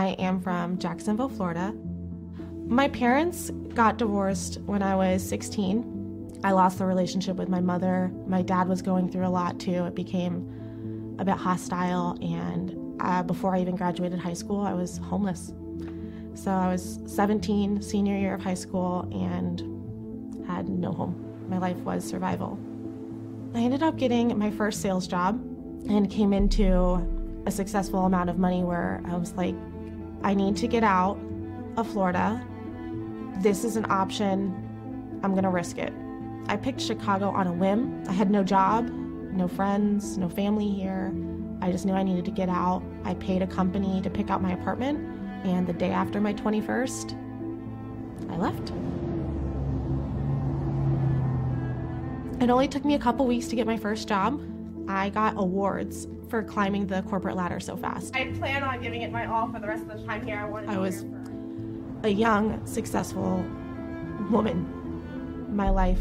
I am from Jacksonville, Florida. My parents got divorced when I was 16. I lost the relationship with my mother. My dad was going through a lot too. It became a bit hostile, and uh, before I even graduated high school, I was homeless. So I was 17, senior year of high school, and had no home. My life was survival. I ended up getting my first sales job and came into a successful amount of money where I was like, I need to get out of Florida. This is an option. I'm going to risk it. I picked Chicago on a whim. I had no job, no friends, no family here. I just knew I needed to get out. I paid a company to pick out my apartment, and the day after my 21st, I left. It only took me a couple weeks to get my first job. I got awards for climbing the corporate ladder so fast. I plan on giving it my all for the rest of the time here. I want I was a young, successful woman. My life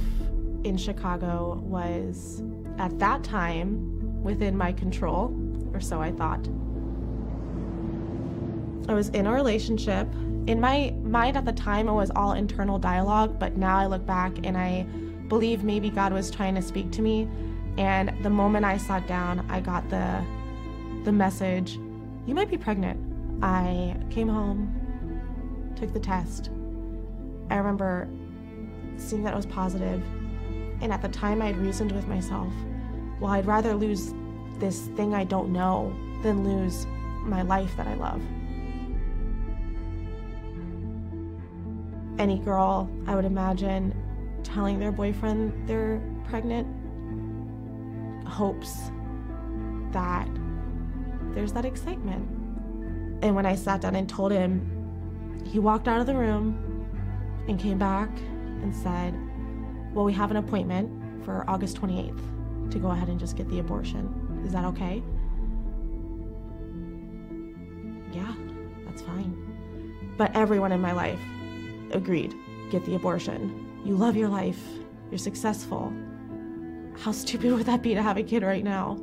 in Chicago was, at that time, within my control, or so I thought. I was in a relationship. In my mind at the time, it was all internal dialogue, but now I look back and I believe maybe God was trying to speak to me. And the moment I sat down, I got the the message, "You might be pregnant." I came home, took the test. I remember seeing that it was positive, and at the time I had reasoned with myself, well, I'd rather lose this thing I don't know than lose my life that I love. Any girl, I would imagine, telling their boyfriend they're pregnant hopes that there's that excitement. And when I sat down and told him, he walked out of the room and came back and said, Well, we have an appointment for August 28th to go ahead and just get the abortion. Is that okay? Yeah, that's fine. But everyone in my life agreed get the abortion. You love your life, you're successful. How stupid would that be to have a kid right now?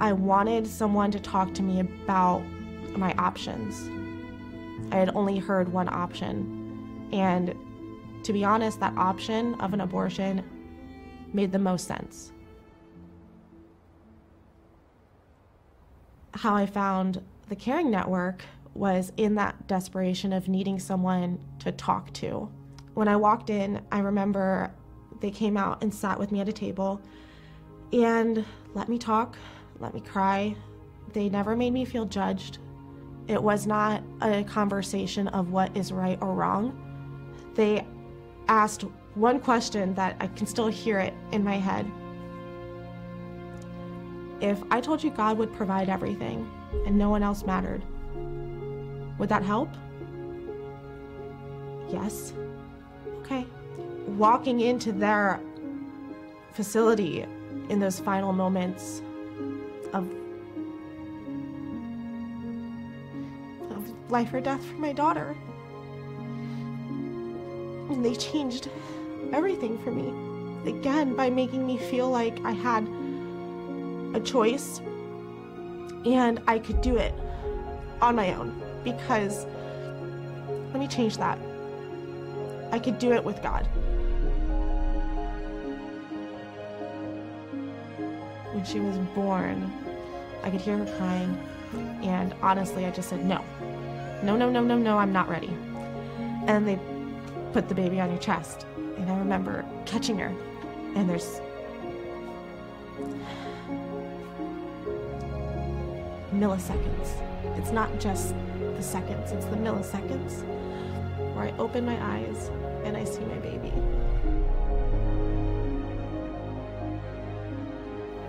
I wanted someone to talk to me about my options. I had only heard one option. And to be honest, that option of an abortion made the most sense. How I found the Caring Network was in that desperation of needing someone to talk to. When I walked in, I remember they came out and sat with me at a table and let me talk, let me cry. They never made me feel judged. It was not a conversation of what is right or wrong. They asked one question that I can still hear it in my head. If I told you God would provide everything and no one else mattered, would that help? Yes. Walking into their facility in those final moments of of life or death for my daughter. And they changed everything for me. Again, by making me feel like I had a choice and I could do it on my own because let me change that. I could do it with God. When she was born, I could hear her crying, and honestly, I just said, No, no, no, no, no, no, I'm not ready. And they put the baby on your chest, and I remember catching her, and there's milliseconds. It's not just the seconds, it's the milliseconds where I open my eyes and I see my baby.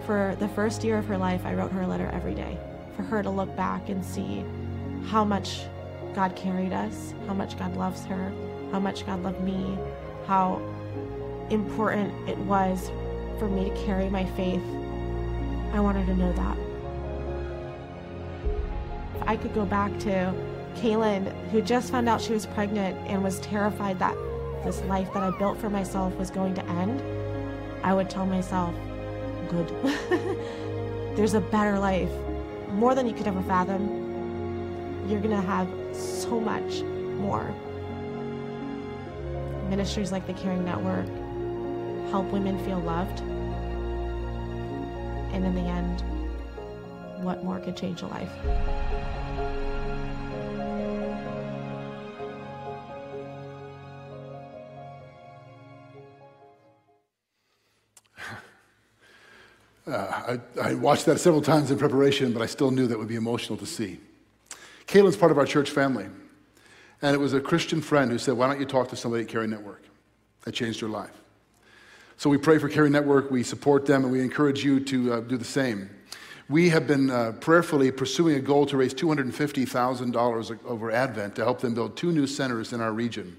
For the first year of her life, I wrote her a letter every day for her to look back and see how much God carried us, how much God loves her, how much God loved me, how important it was for me to carry my faith. I want her to know that. If I could go back to Kaylin, who just found out she was pregnant and was terrified that this life that I built for myself was going to end, I would tell myself, good. There's a better life, more than you could ever fathom. you're to have so much more. Ministries like the Caring Network help women feel loved. And in the end, what more could change a life? Uh, I, I, watched that several times in preparation, but I still knew that would be emotional to see. Kaylin's part of our church family. And it was a Christian friend who said, Why don't you talk to somebody at Caring Network? That changed her life. So we pray for Caring Network, we support them, and we encourage you to uh, do the same. We have been uh, prayerfully pursuing a goal to raise $250,000 over Advent to help them build two new centers in our region.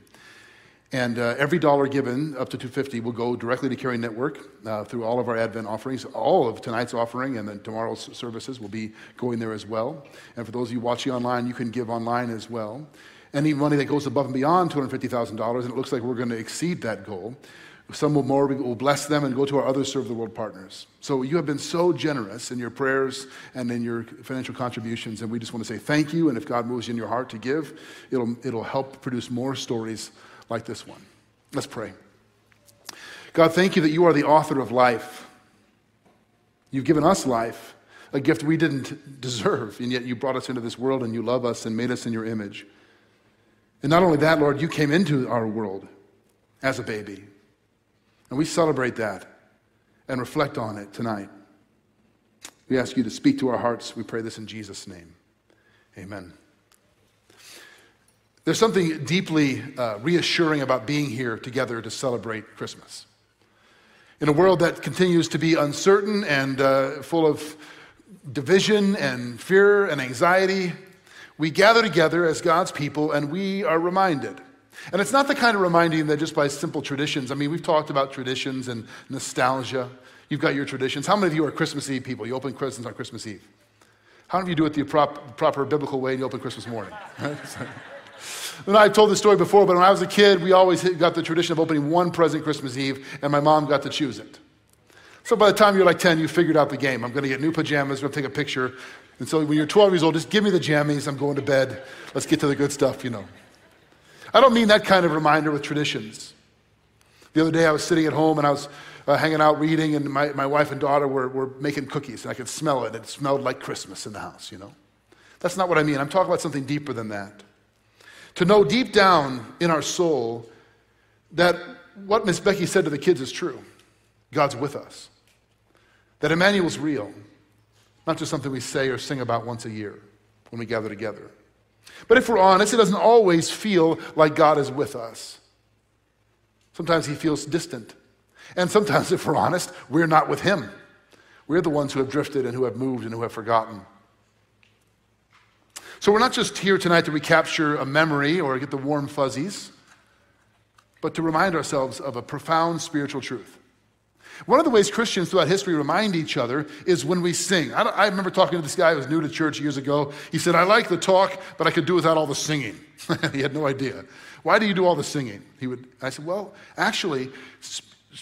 And uh, every dollar given, up to 250, will go directly to Caring Network uh, through all of our Advent offerings. All of tonight's offering and then tomorrow's services will be going there as well. And for those of you watching online, you can give online as well. Any money that goes above and beyond $250,000, and it looks like we're going to exceed that goal, some will more, we will bless them and go to our other Serve the World partners. So you have been so generous in your prayers and in your financial contributions, and we just want to say thank you. And if God moves in your heart to give, it'll, it'll help produce more stories like this one. Let's pray. God, thank you that you are the author of life. You've given us life, a gift we didn't deserve, and yet you brought us into this world and you love us and made us in your image. And not only that, Lord, you came into our world as a baby. And we celebrate that and reflect on it tonight. We ask you to speak to our hearts. We pray this in Jesus' name. Amen. There's something deeply uh, reassuring about being here together to celebrate Christmas. In a world that continues to be uncertain and uh, full of division and fear and anxiety, we gather together as God's people and we are reminded. And it's not the kind of reminding that just by simple traditions. I mean, we've talked about traditions and nostalgia. You've got your traditions. How many of you are Christmas Eve people? You open presents on Christmas Eve. How many of you do it the prop, proper biblical way and you open Christmas morning? And I've told this story before, but when I was a kid, we always got the tradition of opening one present Christmas Eve, and my mom got to choose it. So by the time you're like 10, you figured out the game. I'm going to get new pajamas, we're going to take a picture. And so when you're 12 years old, just give me the jammies. I'm going to bed. Let's get to the good stuff, you know. I don't mean that kind of reminder with traditions. The other day, I was sitting at home and I was uh, hanging out reading, and my, my wife and daughter were, were making cookies, and I could smell it. It smelled like Christmas in the house, you know. That's not what I mean. I'm talking about something deeper than that. To know deep down in our soul that what Miss Becky said to the kids is true. God's with us. That Emmanuel's real, not just something we say or sing about once a year when we gather together. But if we're honest, it doesn't always feel like God is with us. Sometimes he feels distant. And sometimes, if we're honest, we're not with him. We're the ones who have drifted and who have moved and who have forgotten. So we're not just here tonight to recapture a memory or get the warm fuzzies, but to remind ourselves of a profound spiritual truth. One of the ways Christians throughout history remind each other is when we sing. I, I, remember talking to this guy who was new to church years ago. He said, I like the talk, but I could do without all the singing. he had no idea. Why do you do all the singing? He would, I said, Well, actually,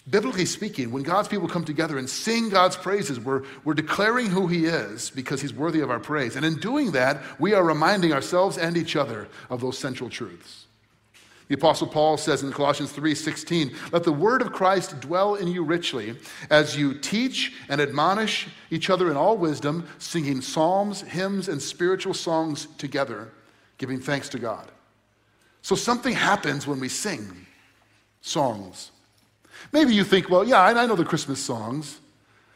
biblically speaking, when God's people come together and sing God's praises, we're, we're declaring who He is because He's worthy of our praise. And in doing that, we are reminding ourselves and each other of those central truths. The Apostle Paul says in Colossians 3:16, "Let the word of Christ dwell in you richly, as you teach and admonish each other in all wisdom, singing psalms, hymns, and spiritual songs together, giving thanks to God." So something happens when we sing songs. Maybe you think, well, yeah, I know the Christmas songs.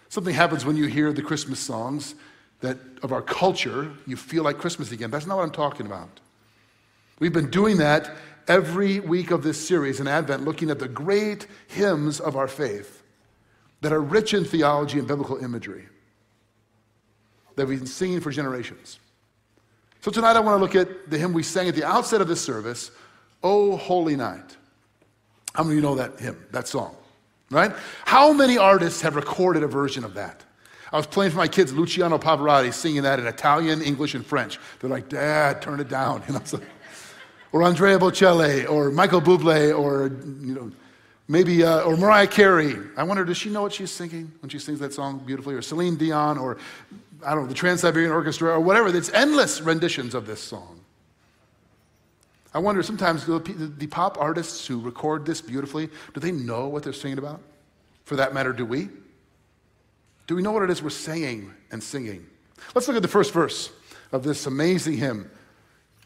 Something happens when you hear the Christmas songs that of our culture, you feel like Christmas again. That's not what I'm talking about. We've been doing that every week of this series in Advent, looking at the great hymns of our faith that are rich in theology and biblical imagery that we've been singing for generations. So tonight I want to look at the hymn we sang at the outset of this service, O Holy Night. How many of you know that hymn, that song? Right? How many artists have recorded a version of that? I was playing for my kids Luciano Pavarotti singing that in Italian, English, and French. They're like, Dad, turn it down. You know, like, or Andrea Bocelli, or Michael Bublé, or you know, maybe uh, or Mariah Carey. I wonder, does she know what she's singing when she sings that song beautifully? Or Celine Dion, or I don't know, the Trans Siberian Orchestra, or whatever. It's endless renditions of this song. I wonder sometimes the pop artists who record this beautifully, do they know what they're singing about? For that matter, do we? Do we know what it is we're saying and singing? Let's look at the first verse of this amazing hymn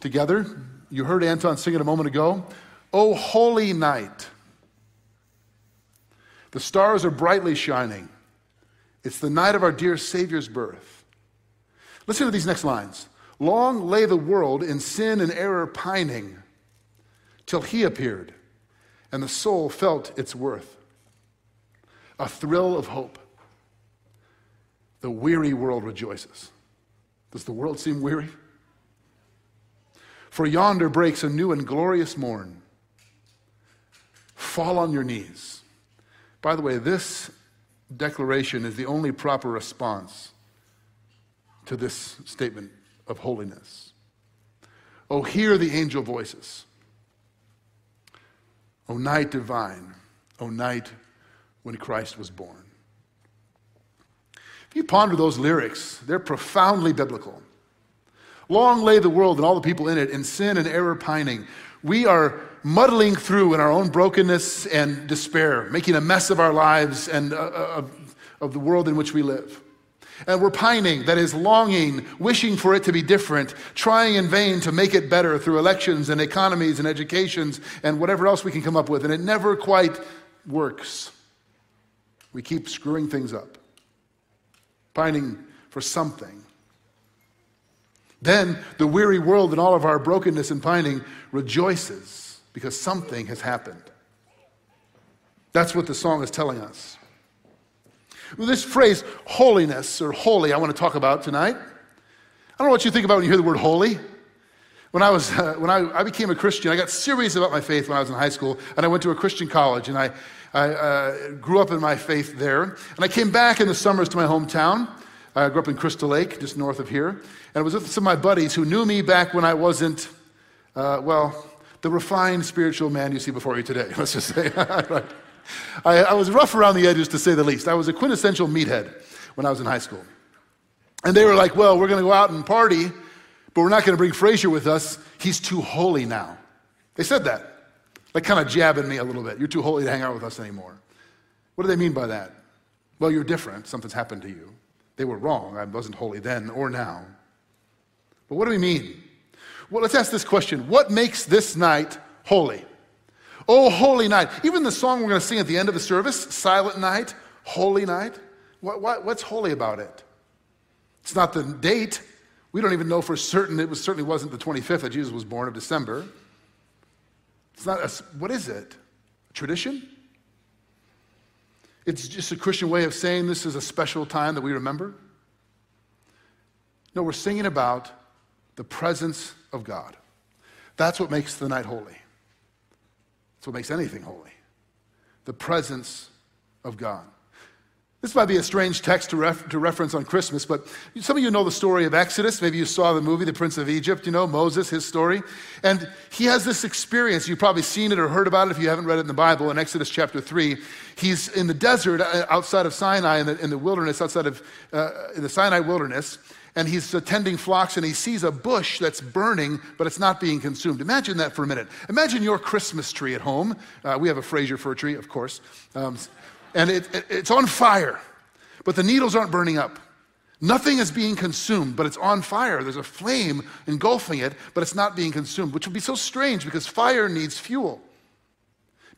together. You heard Anton sing it a moment ago. O holy night. The stars are brightly shining. It's the night of our dear Savior's birth. Listen to these next lines. Long lay the world in sin and error pining till he appeared and the soul felt its worth. A thrill of hope. The weary world rejoices. Does the world seem weary? For yonder breaks a new and glorious morn. Fall on your knees. By the way, this declaration is the only proper response to this statement of holiness. Oh, hear the angel voices. O night divine, O night when Christ was born. If you ponder those lyrics, they're profoundly biblical. Long lay the world and all the people in it in sin and error pining. We are muddling through in our own brokenness and despair, making a mess of our lives and uh, uh, of the world in which we live. And we're pining, that is, longing, wishing for it to be different, trying in vain to make it better through elections and economies and educations and whatever else we can come up with. And it never quite works. We keep screwing things up, pining for something. Then the weary world and all of our brokenness and pining rejoices because something has happened. That's what the song is telling us. This phrase, holiness or holy, I want to talk about tonight. I don't know what you think about when you hear the word holy. When I, was, uh, when I, I, became a Christian, I got serious about my faith when I was in high school, and I went to a Christian college, and I, I uh, grew up in my faith there. And I came back in the summers to my hometown. I grew up in Crystal Lake, just north of here. And I was with some of my buddies who knew me back when I wasn't, uh, well, the refined spiritual man you see before you today, let's just say. I, I, was rough around the edges to say the least. I was a quintessential meathead when I was in high school. And they were like, well, we're going to go out and party, but we're not going to bring Frazier with us. He's too holy now. They said that, like kind of jabbing me a little bit. You're too holy to hang out with us anymore. What do they mean by that? Well, you're different. Something's happened to you. They were wrong. I wasn't holy then or now. But what do we mean? Well, let's ask this question What makes this night holy? Oh, holy night. Even the song we're going to sing at the end of the service, Silent Night, Holy Night. What, what, what's holy about it? It's not the date. We don't even know for certain. It was, certainly wasn't the 25th that Jesus was born of December. It's not a, what is it? A tradition? It's just a Christian way of saying this is a special time that we remember. No, we're singing about the presence of God. That's what makes the night holy. That's what makes anything holy. The presence of God. This might be a strange text to, ref- to, reference on Christmas, but some of you know the story of Exodus. Maybe you saw the movie, The Prince of Egypt, you know, Moses, his story. And he has this experience. You've probably seen it or heard about it if you haven't read it in the Bible. In Exodus chapter 3, he's in the desert uh, outside of Sinai, in the, in the wilderness, outside of uh, in the Sinai wilderness and he's attending flocks and he sees a bush that's burning, but it's not being consumed. Imagine that for a minute. Imagine your Christmas tree at home. Uh, we have a Fraser fir tree, of course. Um, and it, it, it's on fire, but the needles aren't burning up. Nothing is being consumed, but it's on fire. There's a flame engulfing it, but it's not being consumed, which would be so strange because fire needs fuel.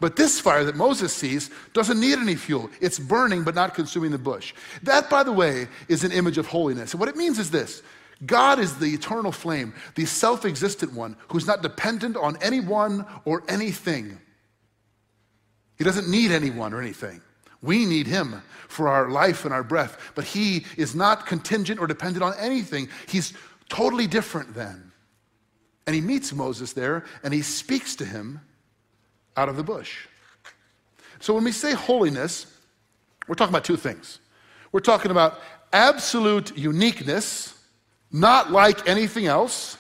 But this fire that Moses sees doesn't need any fuel. It's burning but not consuming the bush. That, by the way, is an image of holiness. And what it means is this God is the eternal flame, the self existent one who's not dependent on anyone or anything. He doesn't need anyone or anything. We need him for our life and our breath, but he is not contingent or dependent on anything. He's totally different then. And he meets Moses there and he speaks to him out of the bush. So when we say holiness, we're talking about two things. We're talking about absolute uniqueness, not like anything else.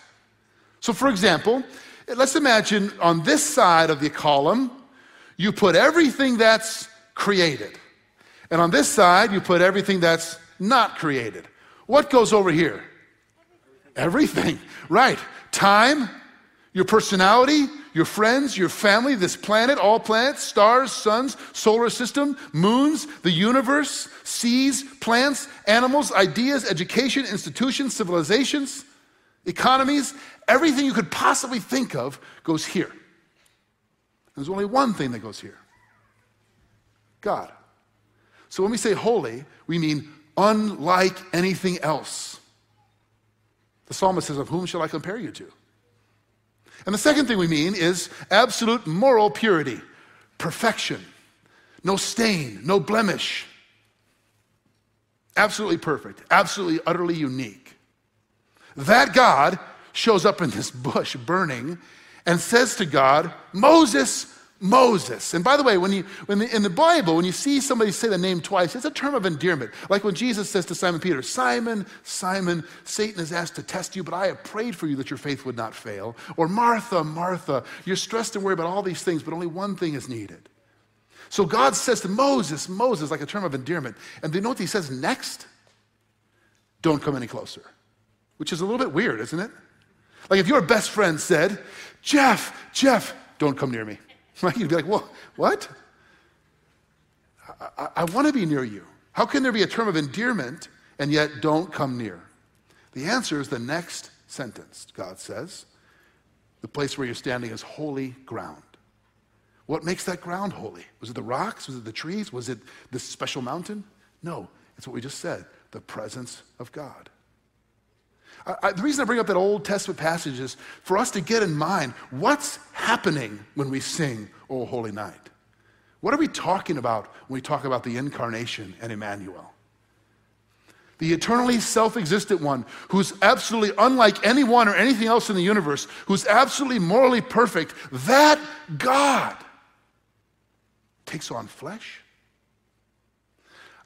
So, for example, let's imagine on this side of the column, you put everything that's created. And on this side, you put everything that's not created. What goes over here? Everything, right. Time, Your personality, your friends, your family, this planet, all planets, stars, suns, solar system, moons, the universe, seas, plants, animals, ideas, education, institutions, civilizations, economies, everything you could possibly think of goes here. There's only one thing that goes here God. So when we say holy, we mean unlike anything else. The psalmist says, Of whom shall I compare you to? And the second thing we mean is absolute moral purity, perfection, no stain, no blemish. Absolutely perfect, absolutely, utterly unique. That God shows up in this bush burning and says to God, Moses, Moses. And by the way, when you, when the, in the Bible, when you see somebody say the name twice, it's a term of endearment. Like when Jesus says to Simon Peter, Simon, Simon, Satan has asked to test you, but I have prayed for you that your faith would not fail. Or Martha, Martha, you're stressed and worried about all these things, but only one thing is needed. So God says to Moses, Moses, like a term of endearment. And do you know what he says next? Don't come any closer. Which is a little bit weird, isn't it? Like if your best friend said, Jeff, Jeff, don't come near me. Right? You'd be like, well, what? I, I, I want to be near you. How can there be a term of endearment and yet don't come near? The answer is the next sentence, God says. The place where you're standing is holy ground. What makes that ground holy? Was it the rocks? Was it the trees? Was it this special mountain? No, it's what we just said the presence of God. I, I, the reason I bring up that Old Testament passage is for us to get in mind what's happening when we sing, O Holy Night. What are we talking about when we talk about the incarnation and Emmanuel? The eternally self existent one who's absolutely unlike anyone or anything else in the universe, who's absolutely morally perfect, that God takes on flesh.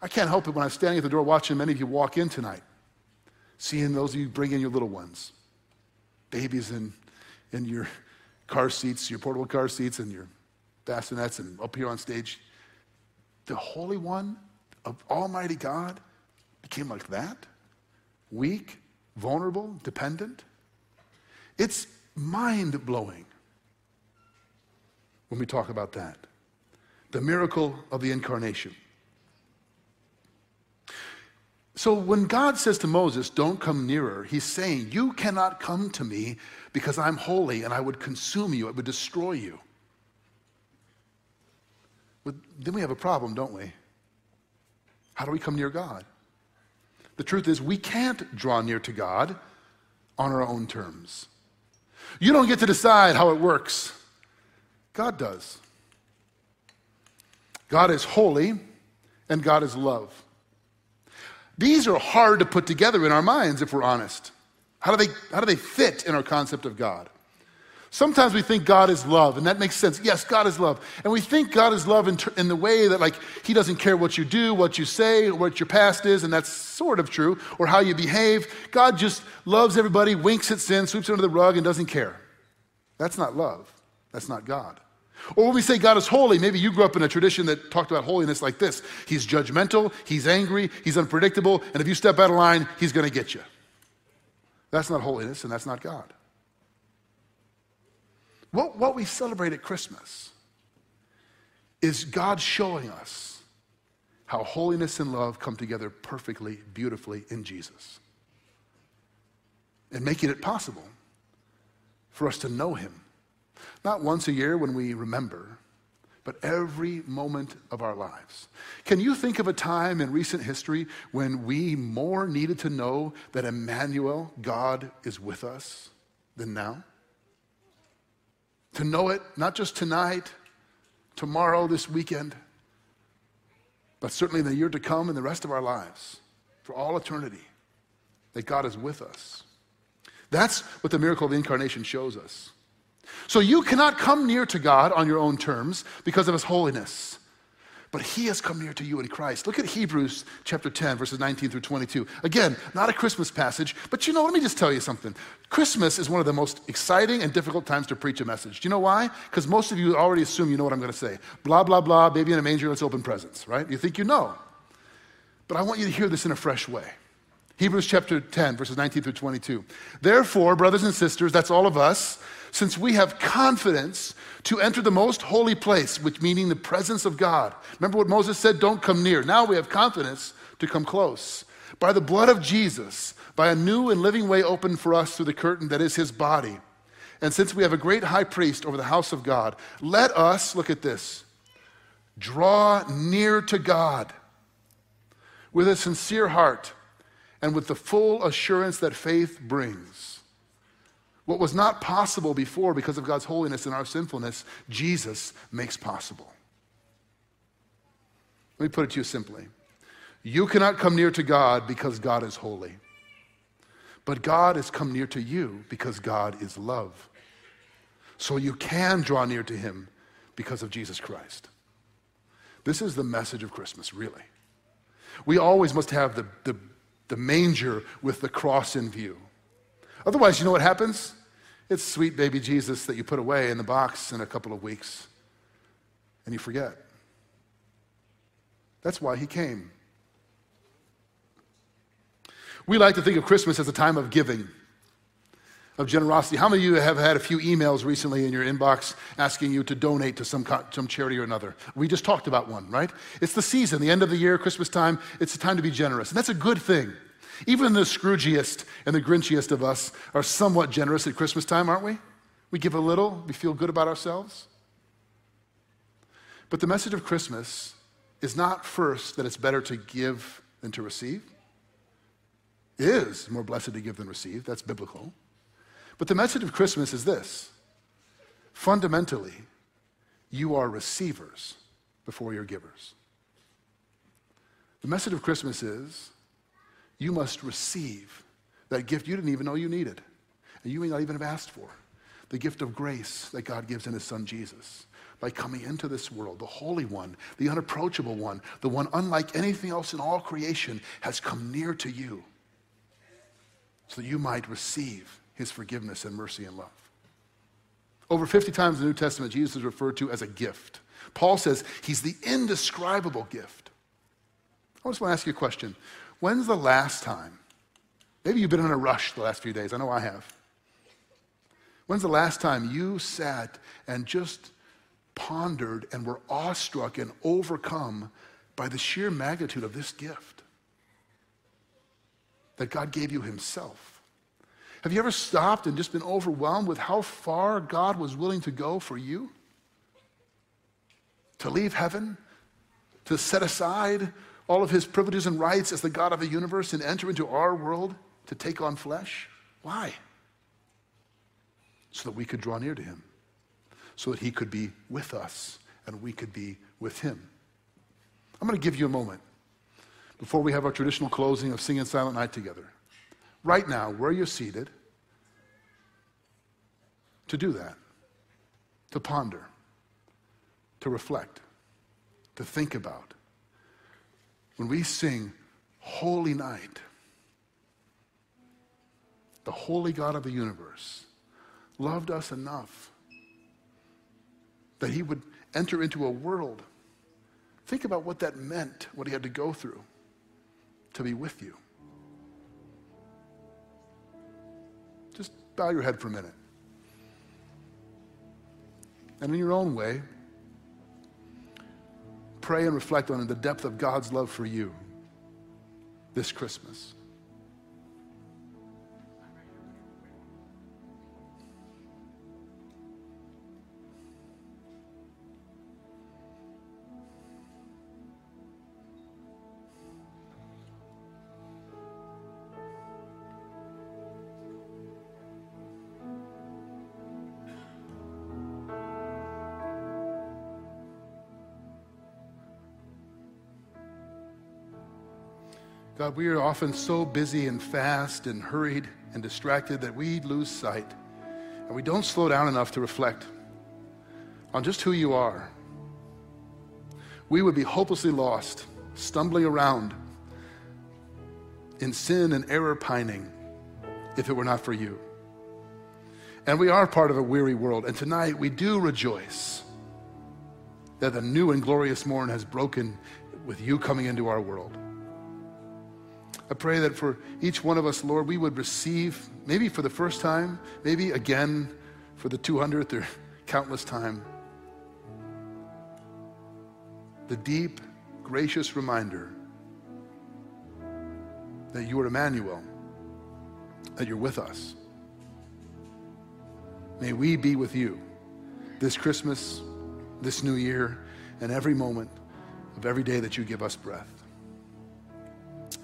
I can't help it when I'm standing at the door watching many of you walk in tonight seeing those of you bring in your little ones, babies in, in your car seats, your portable car seats, and your bassinets, and up here on stage. The Holy One of Almighty God became like that weak, vulnerable, dependent. It's mind blowing when we talk about that. The miracle of the incarnation. So when God says to Moses, Don't come nearer, he's saying, You cannot come to me because I'm holy and I would consume you, I would destroy you. But then we have a problem, don't we? How do we come near God? The truth is, we can't draw near to God on our own terms. You don't get to decide how it works, God does. God is holy and God is love. These are hard to put together in our minds if we're honest. How do they, how do they fit in our concept of God? Sometimes we think God is love, and that makes sense. Yes, God is love. And we think God is love in, ter- in the way that, like, He doesn't care what you do, what you say, what your past is, and that's sort of true, or how you behave. God just loves everybody, winks at sin, sweeps it under the rug, and doesn't care. That's not love. That's not God. Or when we say God is holy, maybe you grew up in a tradition that talked about holiness like this He's judgmental, He's angry, He's unpredictable, and if you step out of line, He's going to get you. That's not holiness, and that's not God. What, what we celebrate at Christmas is God showing us how holiness and love come together perfectly, beautifully in Jesus. And making it possible for us to know Him not once a year when we remember, but every moment of our lives. Can you think of a time in recent history when we more needed to know that Emmanuel, God, is with us than now? To know it not just tonight, tomorrow, this weekend, but certainly in the year to come and the rest of our lives, for all eternity, that God is with us. That's what the miracle of the incarnation shows us. So you cannot come near to God on your own terms because of his holiness. But he has come near to you in Christ. Look at Hebrews chapter 10, verses 19 through 22. Again, not a Christmas passage, but you know, let me just tell you something. Christmas is one of the most exciting and difficult times to preach a message. Do you know why? Because most of you already assume you know what I'm going to say. Blah, blah, blah, baby in a manger, let's open presents, right? You think you know. But I want you to hear this in a fresh way. Hebrews chapter 10, verses 19 through 22. Therefore, brothers and sisters, that's all of us, since we have confidence to enter the most holy place, which meaning the presence of God. Remember what Moses said, don't come near. Now we have confidence to come close. By the blood of Jesus, by a new and living way opened for us through the curtain that is his body. And since we have a great high priest over the house of God, let us, look at this, draw near to God with a sincere heart and with the full assurance that faith brings. What was not possible before because of God's holiness and our sinfulness, Jesus makes possible. Let me put it to you simply. You cannot come near to God because God is holy. But God has come near to you because God is love. So you can draw near to him because of Jesus Christ. This is the message of Christmas, really. We always must have the, the, the manger with the cross in view. Otherwise, you know what happens? It's sweet baby Jesus that you put away in the box in a couple of weeks and you forget. That's why he came. We like to think of Christmas as a time of giving, of generosity. How many of you have had a few emails recently in your inbox asking you to donate to some, some charity or another? We just talked about one, right? It's the season, the end of the year, Christmas time. It's a time to be generous. And that's a good thing. Even the Scroogiest and the Grinchiest of us are somewhat generous at Christmas time, aren't we? We give a little, we feel good about ourselves. But the message of Christmas is not first that it's better to give than to receive is more blessed to give than receive. That's biblical. But the message of Christmas is this fundamentally, you are receivers before you're givers. The message of Christmas is you must receive that gift you didn't even know you needed, and you may not even have asked for the gift of grace that God gives in His Son Jesus by coming into this world. The Holy One, the unapproachable one, the one unlike anything else in all creation, has come near to you so that you might receive his forgiveness and mercy and love. Over 50 times in the New Testament, Jesus is referred to as a gift. Paul says he's the indescribable gift. I just want to ask you a question. When's the last time? Maybe you've been in a rush the last few days. I know I have. When's the last time you sat and just pondered and were awestruck and overcome by the sheer magnitude of this gift? that God gave you Himself. Have you ever stopped and just been overwhelmed with how far God was willing to go for you? To leave heaven? To set aside all of His privileges and rights as the God of the universe and enter into our world to take on flesh? Why? So that we could draw near to Him, so that He could be with us and we could be with Him. I'm going to give you a moment before we have our traditional closing of Singing Silent Night together. Right now, where you're seated, to do that, to ponder, to reflect, to think about. When we sing Holy Night, the holy God of the universe loved us enough that he would enter into a world. Think about what that meant, what he had to go through to be with you. Just bow your head for a minute. And in your own way, pray and reflect on the depth of God's love for you this Christmas. God, we are often so busy and fast and hurried and distracted that we lose sight and we don't slow down enough to reflect on just who you are. We would be hopelessly lost, stumbling around in sin and error pining if it were not for you. And we are part of a weary world. And tonight we do rejoice that the new and glorious morn has broken with you coming into our world. I pray that for each one of us, Lord, we would receive, maybe for the first time, maybe again for the 200th or countless time, the deep, gracious reminder that you are Emmanuel, that you're with us. May we be with you this Christmas, this new year, and every moment of every day that you give us breath.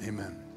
Amen.